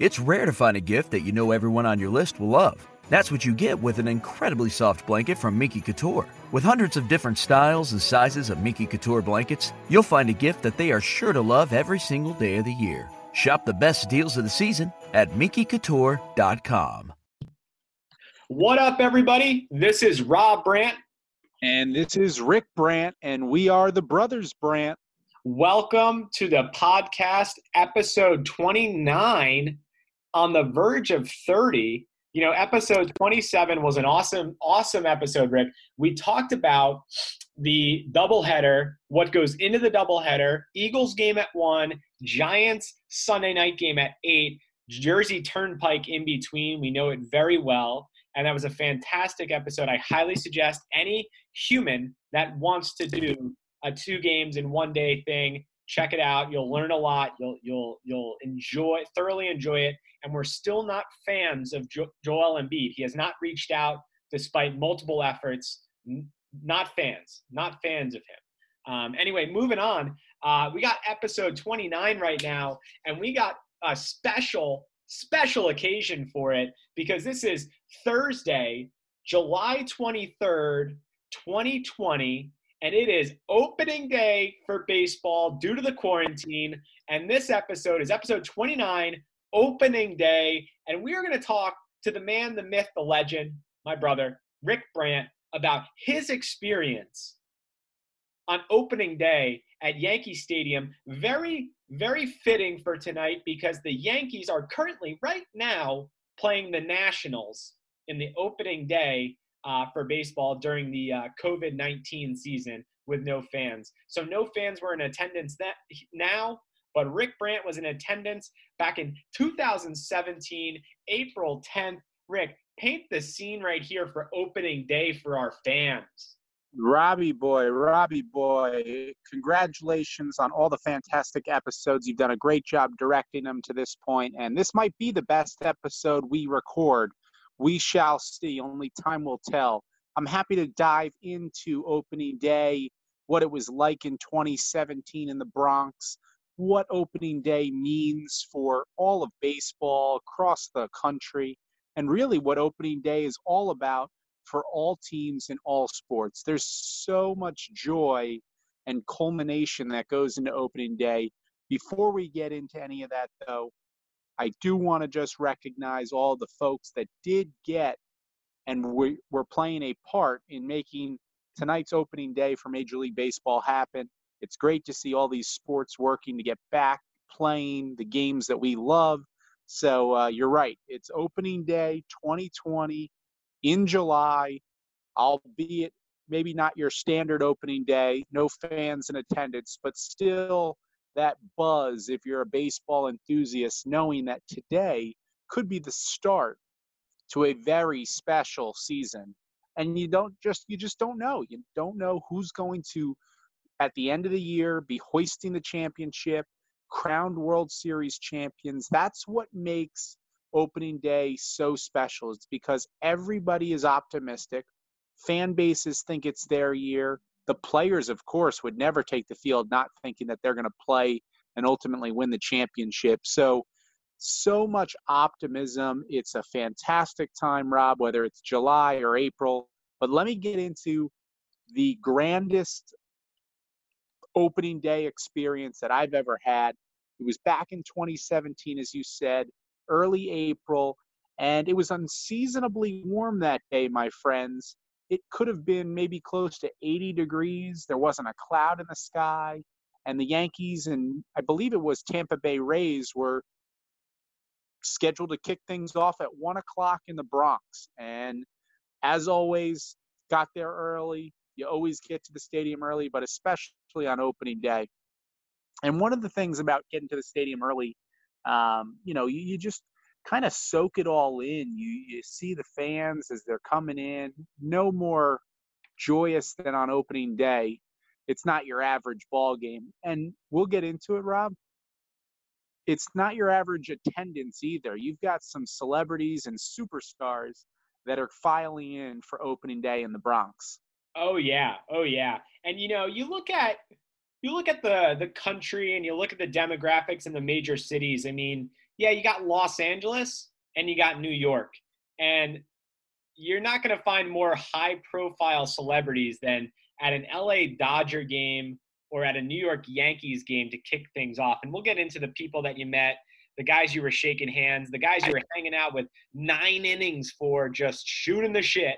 It's rare to find a gift that you know everyone on your list will love. That's what you get with an incredibly soft blanket from Minky Couture. With hundreds of different styles and sizes of Minky Couture blankets, you'll find a gift that they are sure to love every single day of the year. Shop the best deals of the season at MinkyCouture.com. What up, everybody? This is Rob Brandt. And this is Rick Brandt, and we are the Brothers Brandt. Welcome to the podcast, episode 29, on the verge of 30. You know, episode 27 was an awesome, awesome episode, Rick. We talked about the doubleheader, what goes into the doubleheader, Eagles game at one, Giants Sunday night game at eight, Jersey Turnpike in between. We know it very well. And that was a fantastic episode. I highly suggest any human that wants to do a two games in one day thing. Check it out. You'll learn a lot. You'll you'll you'll enjoy thoroughly enjoy it. And we're still not fans of jo- Joel Embiid. He has not reached out despite multiple efforts. N- not fans. Not fans of him. Um, anyway, moving on. Uh, we got episode 29 right now, and we got a special special occasion for it because this is Thursday, July 23rd, 2020 and it is opening day for baseball due to the quarantine. And this episode is episode 29, opening day. And we are going to talk to the man, the myth, the legend, my brother, Rick Brandt, about his experience on opening day at Yankee Stadium. Very, very fitting for tonight because the Yankees are currently, right now, playing the Nationals in the opening day uh, for baseball during the uh, COVID 19 season with no fans. So, no fans were in attendance that, now, but Rick Brandt was in attendance back in 2017, April 10th. Rick, paint the scene right here for opening day for our fans. Robbie boy, Robbie boy, congratulations on all the fantastic episodes. You've done a great job directing them to this point, and this might be the best episode we record we shall see. Only time will tell. I'm happy to dive into opening day, what it was like in 2017 in the Bronx, what opening day means for all of baseball across the country, and really what opening day is all about for all teams in all sports. There's so much joy and culmination that goes into opening day. Before we get into any of that, though, I do want to just recognize all the folks that did get and we, were playing a part in making tonight's opening day for Major League Baseball happen. It's great to see all these sports working to get back playing the games that we love. So uh, you're right. It's opening day 2020 in July, albeit maybe not your standard opening day, no fans in attendance, but still that buzz if you're a baseball enthusiast, knowing that today could be the start to a very special season. And you don't just you just don't know. You don't know who's going to at the end of the year be hoisting the championship, crowned World Series champions. That's what makes opening day so special. It's because everybody is optimistic. Fan bases think it's their year the players, of course, would never take the field not thinking that they're going to play and ultimately win the championship. So, so much optimism. It's a fantastic time, Rob, whether it's July or April. But let me get into the grandest opening day experience that I've ever had. It was back in 2017, as you said, early April, and it was unseasonably warm that day, my friends it could have been maybe close to 80 degrees. There wasn't a cloud in the sky. And the Yankees and I believe it was Tampa Bay Rays were scheduled to kick things off at one o'clock in the Bronx. And as always, got there early. You always get to the stadium early, but especially on opening day. And one of the things about getting to the stadium early Um, you know, you, you just kind of soak it all in. You, you see the fans as they're coming in. No more joyous than on opening day. It's not your average ball game. And we'll get into it, Rob. It's not your average attendance either. You've got some celebrities and superstars that are filing in for opening day in the Bronx. Oh yeah. Oh yeah. And you know, you look at you look at the the country and you look at the demographics in the major cities. I mean, yeah, you got Los Angeles and you got New York. And you're not going to find more high profile celebrities than at an LA Dodger game or at a New York Yankees game to kick things off. And we'll get into the people that you met, the guys you were shaking hands, the guys you were hanging out with nine innings for just shooting the shit.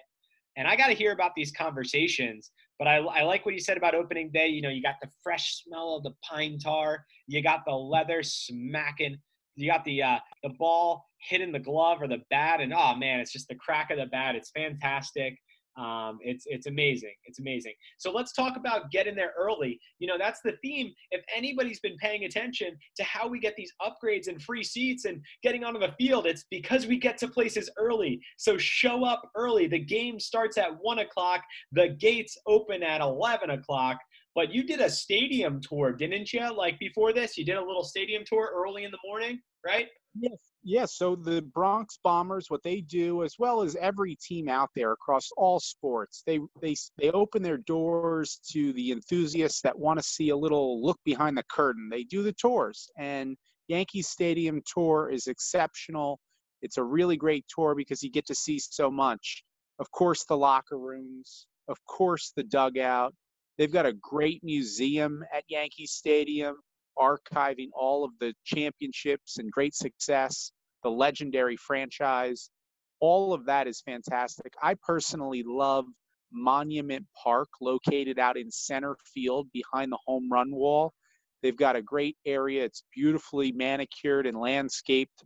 And I got to hear about these conversations. But I, I like what you said about opening day. You know, you got the fresh smell of the pine tar, you got the leather smacking you got the uh, the ball hitting the glove or the bat, and oh man, it's just the crack of the bat. It's fantastic. Um, it's it's amazing. It's amazing. So let's talk about getting there early. You know, that's the theme. If anybody's been paying attention to how we get these upgrades and free seats and getting onto the field, it's because we get to places early. So show up early. The game starts at one o'clock. The gates open at eleven o'clock. But you did a stadium tour, didn't you? Like before this, you did a little stadium tour early in the morning, right? Yes. Yes. So the Bronx Bombers, what they do, as well as every team out there across all sports, they they they open their doors to the enthusiasts that want to see a little look behind the curtain. They do the tours, and Yankee Stadium tour is exceptional. It's a really great tour because you get to see so much. Of course, the locker rooms. Of course, the dugout They've got a great museum at Yankee Stadium archiving all of the championships and great success, the legendary franchise. All of that is fantastic. I personally love Monument Park, located out in center field behind the home run wall. They've got a great area. It's beautifully manicured and landscaped.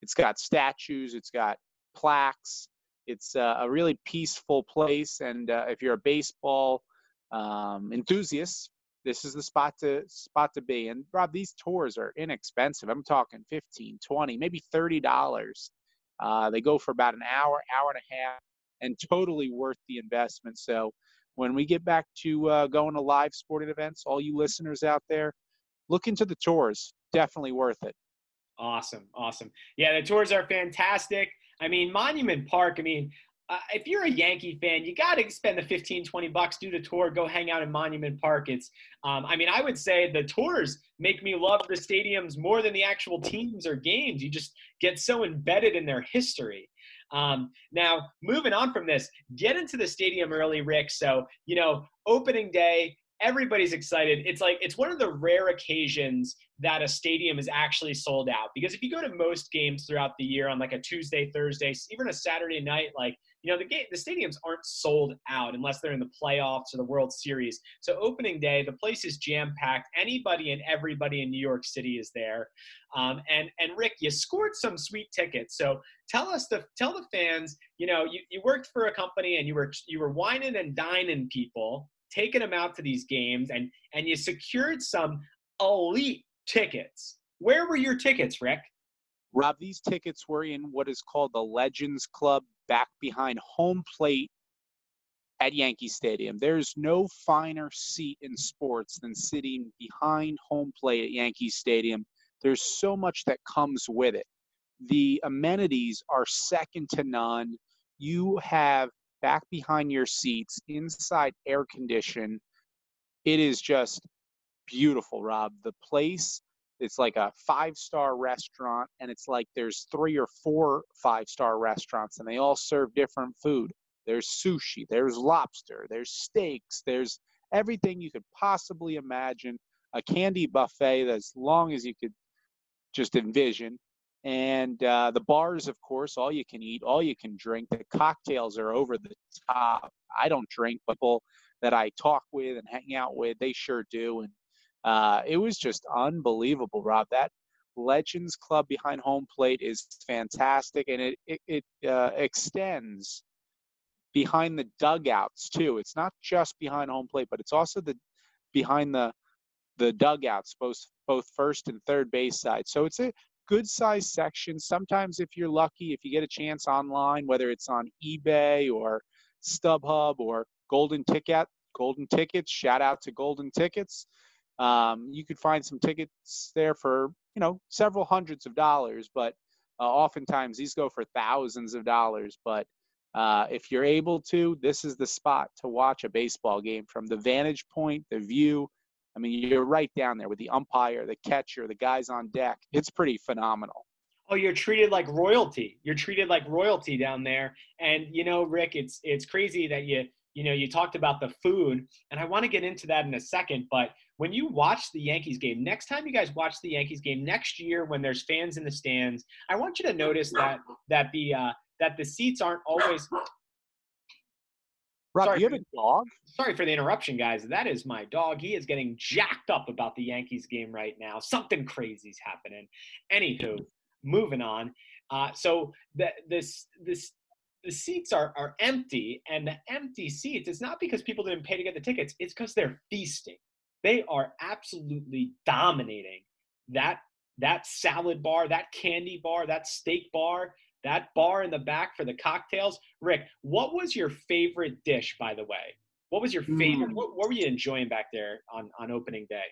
It's got statues, it's got plaques. It's uh, a really peaceful place. And uh, if you're a baseball um, enthusiasts, this is the spot to spot to be. And Rob, these tours are inexpensive. I'm talking 15, 20, maybe $30. Uh, they go for about an hour, hour and a half, and totally worth the investment. So when we get back to uh, going to live sporting events, all you listeners out there, look into the tours. Definitely worth it. Awesome, awesome. Yeah, the tours are fantastic. I mean, Monument Park. I mean, uh, if you're a Yankee fan, you got to spend the 15, 20 bucks, do the tour, go hang out in Monument Park. It's, um, I mean, I would say the tours make me love the stadiums more than the actual teams or games. You just get so embedded in their history. Um, now, moving on from this, get into the stadium early, Rick. So, you know, opening day, everybody's excited. It's like it's one of the rare occasions that a stadium is actually sold out because if you go to most games throughout the year on like a Tuesday, Thursday, even a Saturday night, like you know the game the stadiums aren't sold out unless they're in the playoffs or the world series. So opening day the place is jam packed anybody and everybody in new york city is there. Um, and and rick you scored some sweet tickets. So tell us the tell the fans you know you, you worked for a company and you were you were whining and dining people taking them out to these games and and you secured some elite tickets where were your tickets rick Rob, these tickets were in what is called the Legends Club back behind home plate at Yankee Stadium. There's no finer seat in sports than sitting behind home plate at Yankee Stadium. There's so much that comes with it. The amenities are second to none. You have back behind your seats, inside air condition. It is just beautiful, Rob. The place it's like a five star restaurant and it's like there's three or four five star restaurants and they all serve different food there's sushi there's lobster there's steaks there's everything you could possibly imagine a candy buffet as long as you could just envision and uh, the bars of course all you can eat all you can drink the cocktails are over the top i don't drink but people that i talk with and hang out with they sure do and uh, it was just unbelievable, Rob. That Legends Club behind home plate is fantastic, and it it, it uh, extends behind the dugouts too. It's not just behind home plate, but it's also the behind the the dugouts, both both first and third base side. So it's a good sized sections. Sometimes, if you're lucky, if you get a chance online, whether it's on eBay or StubHub or Golden Ticket, Golden Tickets, shout out to Golden Tickets. Um, you could find some tickets there for you know several hundreds of dollars, but uh, oftentimes these go for thousands of dollars. But uh, if you're able to, this is the spot to watch a baseball game from the vantage point, the view. I mean, you're right down there with the umpire, the catcher, the guys on deck. It's pretty phenomenal. Oh, you're treated like royalty. You're treated like royalty down there. And you know, Rick, it's it's crazy that you you know you talked about the food, and I want to get into that in a second. But when you watch the Yankees game, next time you guys watch the Yankees game next year, when there's fans in the stands, I want you to notice that that the uh, that the seats aren't always Rob, sorry, you have a dog? Sorry for the interruption, guys. That is my dog. He is getting jacked up about the Yankees game right now. Something crazy's happening. Anywho, moving on. Uh, so the this this the seats are are empty, and the empty seats. It's not because people didn't pay to get the tickets. It's because they're feasting. They are absolutely dominating that that salad bar, that candy bar, that steak bar that bar in the back for the cocktails. Rick, what was your favorite dish, by the way? What was your favorite? Mm. What, what, were you enjoying back there on, on opening day?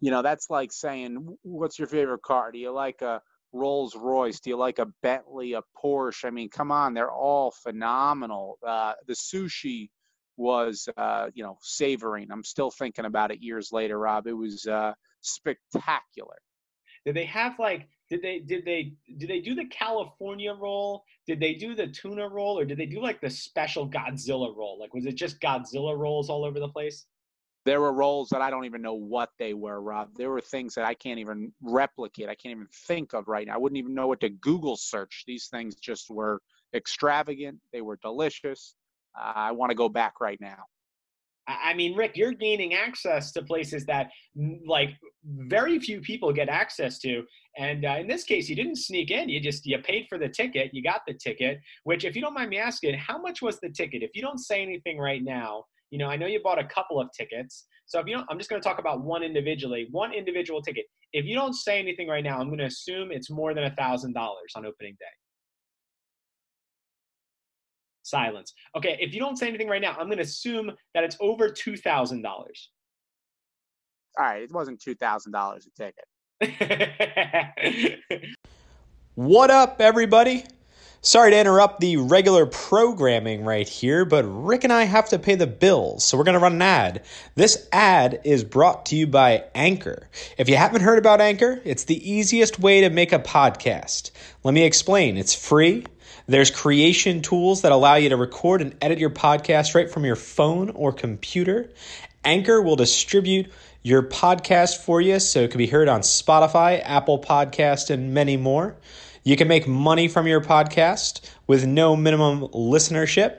You know, that's like saying, what's your favorite car? Do you like a Rolls Royce? Do you like a Bentley, a Porsche? I mean, come on, they're all phenomenal. Uh, the sushi was, uh, you know, savoring. I'm still thinking about it years later, Rob. It was uh, spectacular. Did they have like did they did they did they do the California roll? Did they do the tuna roll, or did they do like the special Godzilla roll? Like, was it just Godzilla rolls all over the place? There were rolls that I don't even know what they were, Rob. There were things that I can't even replicate. I can't even think of right now. I wouldn't even know what to Google search. These things just were extravagant. They were delicious. Uh, I want to go back right now. I mean, Rick, you're gaining access to places that like very few people get access to. And uh, in this case, you didn't sneak in. You just you paid for the ticket. You got the ticket. Which, if you don't mind me asking, how much was the ticket? If you don't say anything right now, you know, I know you bought a couple of tickets. So if you don't, I'm just going to talk about one individually, one individual ticket. If you don't say anything right now, I'm going to assume it's more than a thousand dollars on opening day. Silence. Okay, if you don't say anything right now, I'm going to assume that it's over $2,000. All right, it wasn't $2,000 a ticket. what up, everybody? Sorry to interrupt the regular programming right here, but Rick and I have to pay the bills, so we're going to run an ad. This ad is brought to you by Anchor. If you haven't heard about Anchor, it's the easiest way to make a podcast. Let me explain. It's free. There's creation tools that allow you to record and edit your podcast right from your phone or computer. Anchor will distribute your podcast for you so it can be heard on Spotify, Apple Podcast, and many more. You can make money from your podcast with no minimum listenership.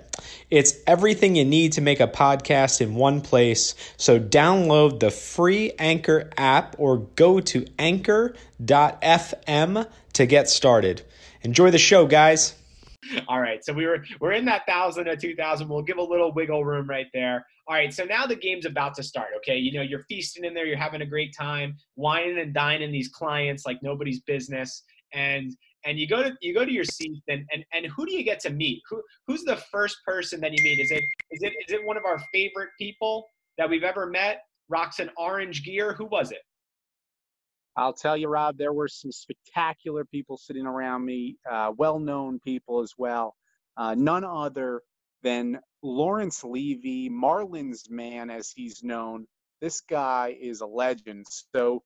It's everything you need to make a podcast in one place. So download the free Anchor app or go to anchor.fm to get started. Enjoy the show, guys. All right, so we were we're in that thousand or two thousand. We'll give a little wiggle room right there. All right, so now the game's about to start. Okay, you know you're feasting in there, you're having a great time, whining and dining these clients like nobody's business, and and you go to you go to your seat, and and and who do you get to meet? Who who's the first person that you meet? Is it is it is it one of our favorite people that we've ever met? Rocks an orange gear. Who was it? I'll tell you, Rob, there were some spectacular people sitting around me, uh, well known people as well. Uh, none other than Laurence Leavy, Marlins man, as he's known. This guy is a legend. So,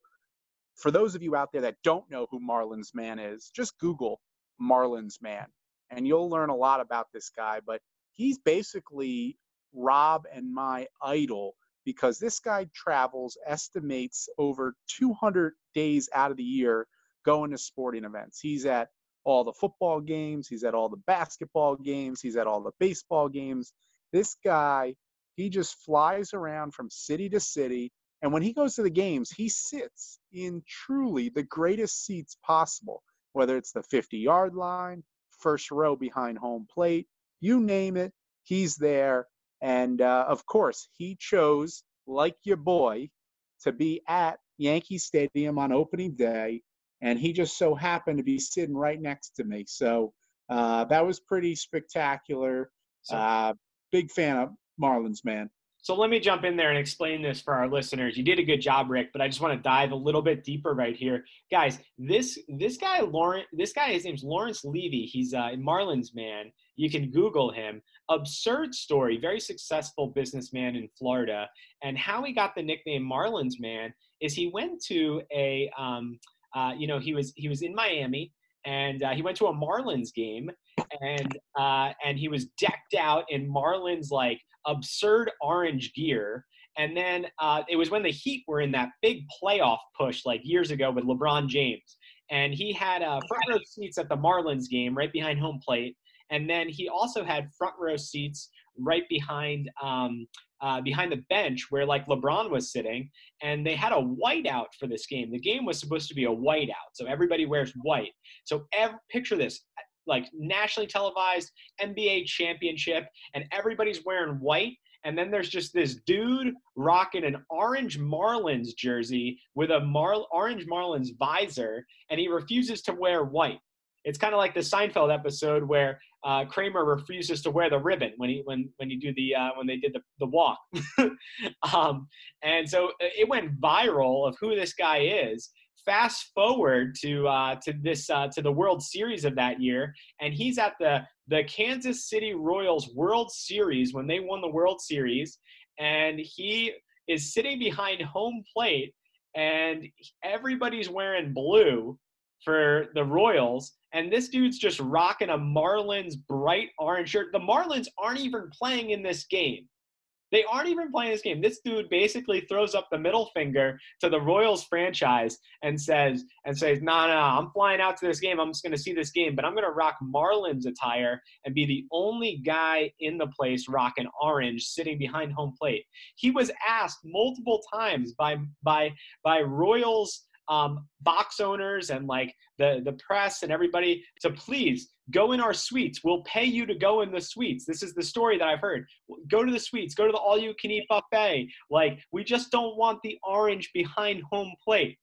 for those of you out there that don't know who Marlins man is, just Google Marlins man and you'll learn a lot about this guy. But he's basically Rob and my idol because this guy travels, estimates over 200 days out of the year going to sporting events. He's at all the football games, he's at all the basketball games, he's at all the baseball games. This guy, he just flies around from city to city. And when he goes to the games, he sits in truly the greatest seats possible, whether it's the 50 yard line, first row behind home plate, you name it, he's there. And uh, of course, he chose, like your boy, to be at Yankee Stadium on opening day. and he just so happened to be sitting right next to me. So uh, that was pretty spectacular. Uh, big fan of Marlins, man. So let me jump in there and explain this for our listeners. You did a good job, Rick, but I just want to dive a little bit deeper right here, guys. This this guy, Laurence, this guy, his name's Laurence Leavy. He's a Marlins man. You can Google him. Absurd story. Very successful businessman in Florida. And how he got the nickname Marlins man is he went to a, um, uh, you know, he was he was in Miami and uh, he went to a Marlins game and uh, and he was decked out in Marlins like absurd orange gear. And then uh, it was when the Heat were in that big playoff push like years ago with LeBron James. And he had uh, front row seats at the Marlins game right behind home plate. And then he also had front row seats right behind um, uh, behind the bench where like LeBron was sitting, and they had a whiteout for this game. The game was supposed to be a whiteout, so everybody wears white. So ev- picture this: like nationally televised NBA championship, and everybody's wearing white. And then there's just this dude rocking an orange Marlins jersey with a Mar- orange Marlins visor, and he refuses to wear white. It's kind of like the Seinfeld episode where uh, Kramer refuses to wear the ribbon when he when when you do the uh, when they did the the walk, um, and so uh, it went viral of who this guy is. Fast forward to uh, to this uh, to the World Series of that year, and he's at the the Kansas City Royals World Series when they won the World Series, and he is sitting behind home plate, and everybody's wearing blue for the Royals, and this dude's just rocking a Marlins bright orange shirt. The Marlins aren't even playing in this game. They aren't even playing this game. This dude basically throws up the middle finger to the Royals franchise and says, and says, no, nah, no, nah, I'm flying out to this game. I'm just to see this game, but I'm to rock Marlins attire and be the only guy in the place rocking orange sitting behind home plate. He was asked multiple times by, by, by Royals um, box owners and like the the press and everybody to please go in our suites. We'll pay you to go in the suites. This is the story that I've heard. Go to the suites. Go to the all you can eat buffet. Like we just don't want the orange behind home plate.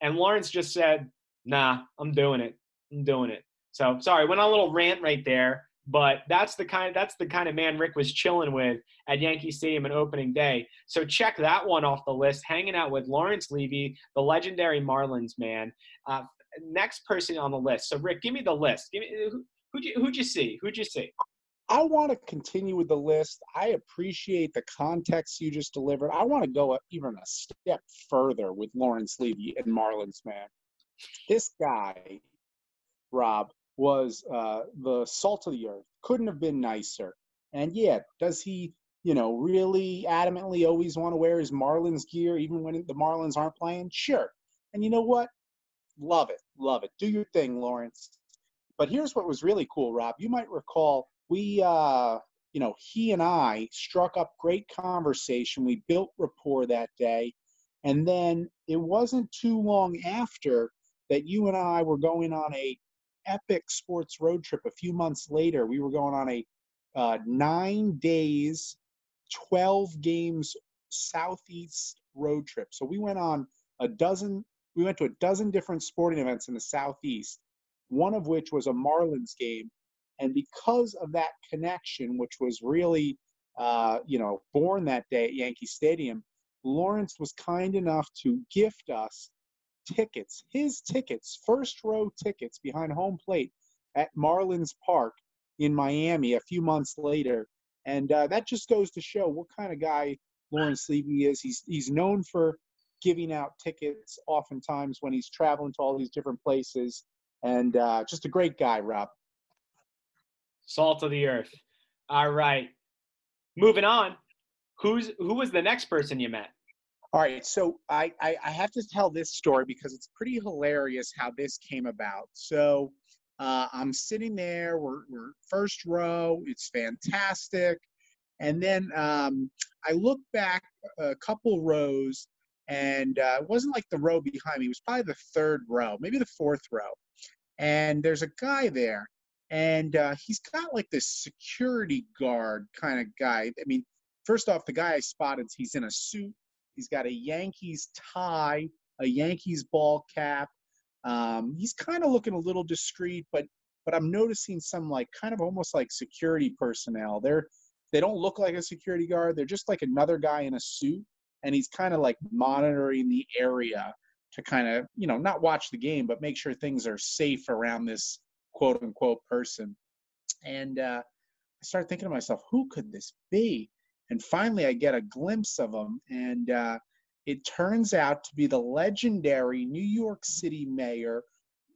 And Laurence just said, "Nah, I'm doing it. I'm doing it." So sorry, went on a little rant right there. But that's the kind that's the kind of man Rick was chilling with at Yankee Stadium on opening day. So check that one off the list. Hanging out with Laurence Leavy, the legendary Marlins man. Uh, next person on the list. So Rick, give me the list. Give me who, who'd you who'd you see? Who'd you see? I want to continue with the list. I appreciate the context you just delivered. I want to go even a step further with Laurence Leavy and Marlins man. This guy, Rob, was uh, the salt of the earth. Couldn't have been nicer. And yeah, does he, you know, really adamantly always want to wear his Marlins gear even when the Marlins aren't playing? Sure. And you know what? Love it. Love it. Do your thing, Laurence. But here's what was really cool, Rob. You might recall we, uh, you know, he and I struck up great conversation. We built rapport that day. And then it wasn't too long after that you and I were going on a epic sports road trip a few months later. We were going on a uh, nine days, 12 games Southeast road trip. So we went on a dozen, we went to a dozen different sporting events in the Southeast, one of which was a Marlins game. And because of that connection, which was really, uh, you know, born that day at Yankee Stadium, Laurence was kind enough to gift us tickets, his tickets, first row tickets behind home plate at Marlins Park in Miami a few months later. And uh, that just goes to show what kind of guy Laurence Leavy is. He's he's known for giving out tickets oftentimes when he's traveling to all these different places, and uh, just a great guy, Rob. Salt of the earth. All right, moving on. Who's who was the next person you met? All right, so I, I, I, have to tell this story because it's pretty hilarious how this came about. So uh, I'm sitting there, we're, we're, first row, it's fantastic. And then um, I look back a couple rows, and uh, it wasn't like the row behind me, it was probably the third row, maybe the fourth row. And there's a guy there, and uh, he's got like this security guard kind of guy. I mean, first off, the guy I spotted, he's in a suit He's got a Yankees tie, a Yankees ball cap, Um, he's kind of looking a little discreet, but but I'm noticing some like kind of almost like security personnel. They're they don't look like a security guard. They're just like another guy in a suit, and he's kind of like monitoring the area to kind of you know not watch the game, but make sure things are safe around this quote unquote person. And uh, I started thinking to myself, who could this be? And finally, I get a glimpse of him, and uh, it turns out to be the legendary New York City mayor,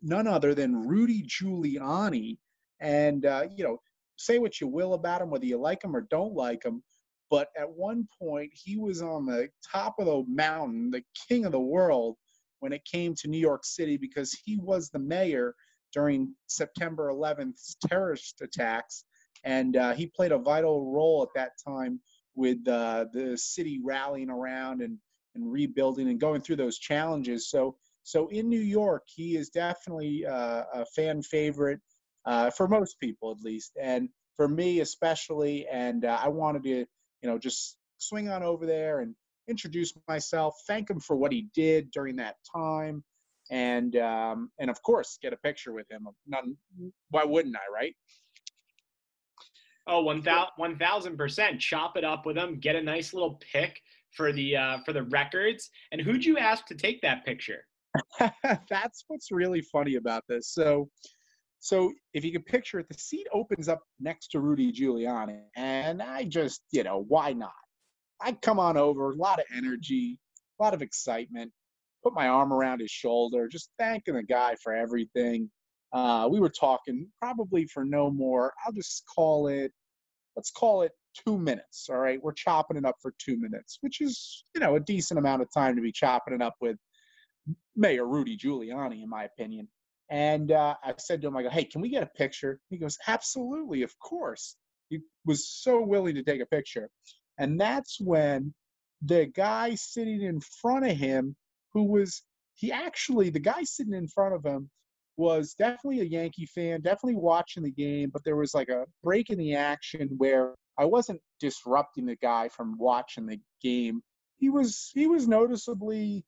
none other than Rudy Giuliani. And, uh, you know, say what you will about him, whether you like him or don't like him. But at one point, he was on the top of the mountain, the king of the world, when it came to New York City because he was the mayor during September 11th terrorist attacks. And uh, he played a vital role at that time with uh, the city rallying around and and rebuilding and going through those challenges. So so in New York, he is definitely uh, a fan favorite uh, for most people, at least, and for me especially. And uh, I wanted to, you know, just swing on over there and introduce myself, thank him for what he did during that time, and um, and of course get a picture with him. None, why wouldn't I, right? Oh, 1000 percent. Chop it up with them. Get a nice little pic for the uh, for the records. And who'd you ask to take that picture? That's what's really funny about this. So, so if you can picture it, the seat opens up next to Rudy Giuliani, and I just, you know, why not? I come on over, a lot of energy, a lot of excitement. Put my arm around his shoulder, just thanking the guy for everything. Uh, we were talking probably for no more. I'll just call it. Let's call it two minutes. All right, we're chopping it up for two minutes, which is you know a decent amount of time to be chopping it up with Mayor Rudy Giuliani, in my opinion. And uh, I said to him, I go, hey, can we get a picture? He goes, absolutely, of course. He was so willing to take a picture. And that's when the guy sitting in front of him, who was, he actually, the guy sitting in front of him was definitely a Yankee fan, definitely watching the game, but there was like a break in the action where I wasn't disrupting the guy from watching the game. He was he was noticeably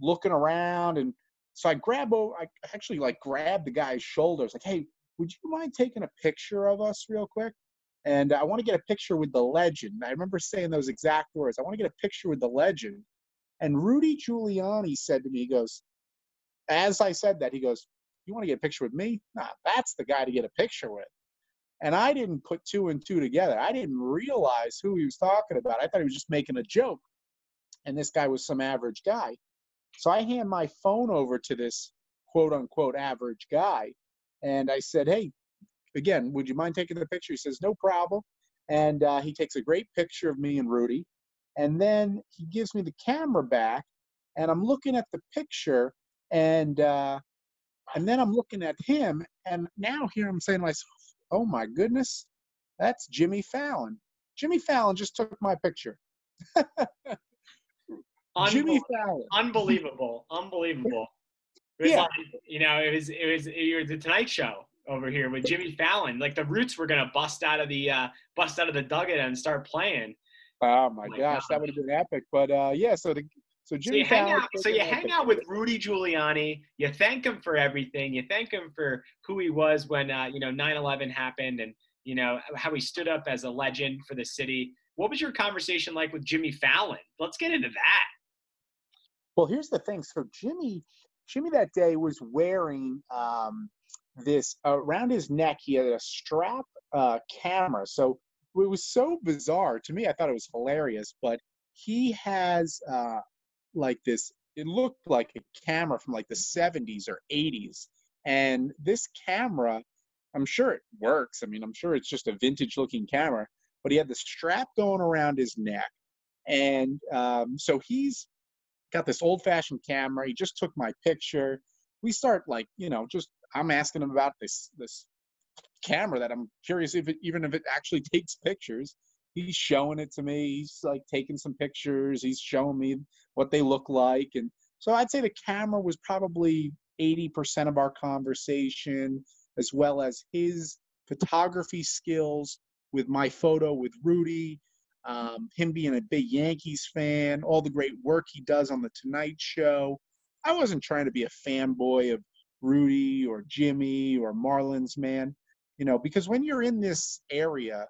looking around, and so I grab over. I actually like grabbed the guy's shoulders, like, "Hey, would you mind taking a picture of us real quick?" And I want to get a picture with the legend. I remember saying those exact words. I want to get a picture with the legend. And Rudy Giuliani said to me, he goes, as I said that, he goes, You want to get a picture with me? Nah, that's the guy to get a picture with. And I didn't put two and two together. I didn't realize who he was talking about. I thought he was just making a joke. And this guy was some average guy. So I hand my phone over to this quote unquote average guy. And I said, Hey, again, would you mind taking the picture? He says, No problem. And uh, he takes a great picture of me and Rudy. And then he gives me the camera back. And I'm looking at the picture. And, uh, and then I'm looking at him. And now here I'm saying to myself, oh my goodness, that's Jimmy Fallon. Jimmy Fallon just took my picture. Jimmy Fallon. Unbelievable. Unbelievable. Yeah. Like, you know, it was it was it was the Tonight Show over here with Jimmy Fallon. Like the Roots were gonna bust out of the uh, bust out of the dugout and start playing. Oh my, oh my gosh, God. that would have been epic. But uh, yeah, so the so Jimmy so you hang out. So you hang out with Rudy Giuliani. You thank him for everything. You thank him for who he was when uh, you know 9/11 happened, and you know how he stood up as a legend for the city. What was your conversation like with Jimmy Fallon? Let's get into that. Well, here's the thing. So Jimmy, Jimmy that day was wearing um, this uh, around his neck. He had a strap uh, camera. So it was so bizarre to me. I thought it was hilarious, but he has uh, like this it looked like a camera from like the 70s or 80s and this camera i'm sure it works. I mean i'm sure it's just a vintage looking camera but he had the strap going around his neck. And um, so he's got this old fashioned camera. He just took my picture. We start like you know just i'm asking him about this this camera that i'm curious if it, even if it actually takes pictures he's showing it to me. He's like taking some pictures. He's showing me what they look like. And so I'd say the camera was probably 80% of our conversation, as well as his photography skills with my photo with Rudy, um, him being a big Yankees fan, all the great work he does on the Tonight Show. I wasn't trying to be a fanboy of Rudy or Jimmy or Marlins, man. You know, because when you're in this area,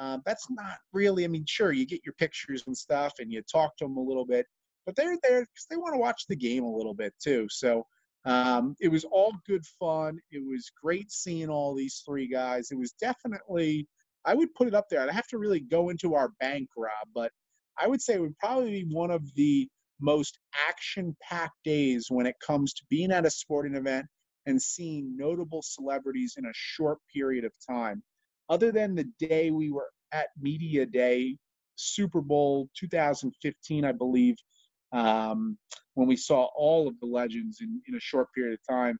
uh, that's not really. I mean, sure, you get your pictures and stuff, and you talk to them a little bit, but they're there because they want to watch the game a little bit too. So um, it was all good fun. It was great seeing all these three guys. It was definitely, I would put it up there. I'd have to really go into our bank, Rob, but I would say it would probably be one of the most action packed days when it comes to being at a sporting event and seeing notable celebrities in a short period of time. Other than the day we were at Media Day, Super Bowl 2015, I believe, um, when we saw all of the legends in, in a short period of time.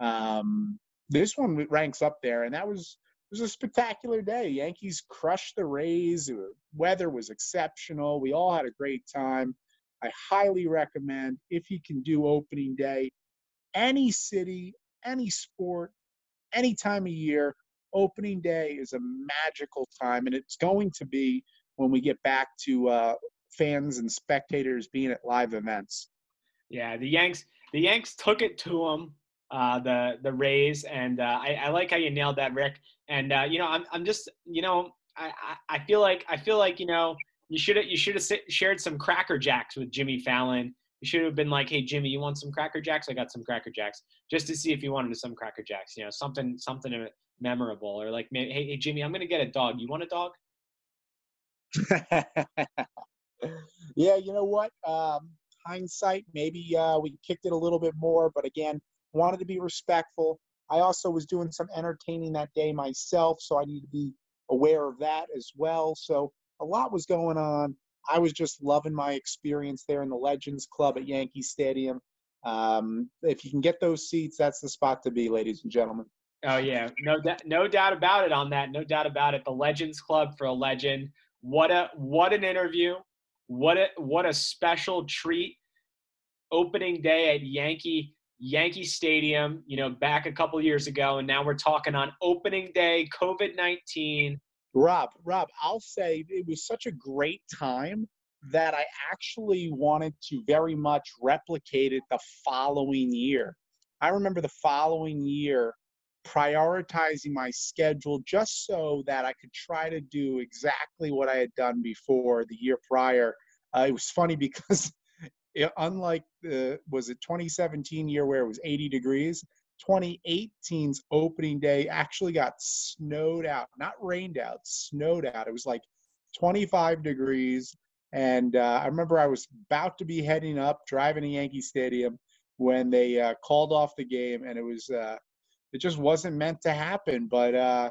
Um, this one ranks up there, and that was it was a spectacular day. Yankees crushed the Rays. The weather was exceptional. We all had a great time. I highly recommend if you can do opening day, any city, any sport, any time of year. Opening day is a magical time, and it's going to be when we get back to uh, fans and spectators being at live events. Yeah, the Yanks the Yanks took it to them, uh, the the Rays, and uh, I, I, like how you nailed that, Rick. And uh, you know, I'm I'm just you know, I, I feel like I feel like you know you should you should have shared some Cracker Jacks with Jimmy Fallon. You should have been like, hey Jimmy, you want some Cracker Jacks? I got some Cracker Jacks, just to see if you wanted some Cracker Jacks. You know, something something memorable, or like, hey hey Jimmy, I'm gonna get a dog. You want a dog? yeah, you know what? Um, hindsight, maybe uh, we kicked it a little bit more, but again, wanted to be respectful. I also was doing some entertaining that day myself, so I need to be aware of that as well. So a lot was going on. I was just loving my experience there in the Legends Club at Yankee Stadium. Um, if you can get those seats, that's the spot to be, ladies and gentlemen. Oh yeah, no, no doubt about it. On that, no doubt about it. The Legends Club for a legend. What a what an interview. What a what a special treat. Opening day at Yankee Yankee Stadium, you know, back a couple years ago, and now we're talking on opening day, COVID nineteen. Rob, Rob, I'll say it was such a great time that I actually wanted to very much replicate it the following year. I remember the following year prioritizing my schedule just so that I could try to do exactly what I had done before the year prior. Uh, it was funny because it, unlike the was it 2017 year where it was 80 degrees, 2018's opening day actually got snowed out, not rained out, snowed out. It was like 25 degrees. And uh, I remember I was about to be heading up, driving to Yankee Stadium when they uh, called off the game, and it was uh, it just wasn't meant to happen. But uh,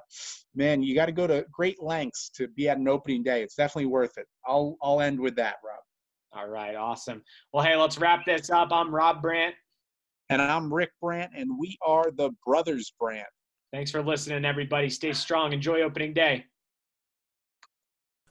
man, you got to go to great lengths to be at an opening day. It's definitely worth it. I'll I'll end with that, Rob. All right, awesome. Well, hey, let's wrap this up. I'm Rob Brandt. And I'm Rick Brandt, and we are the Brothers Brandt. Thanks for listening, everybody. Stay strong. Enjoy opening day.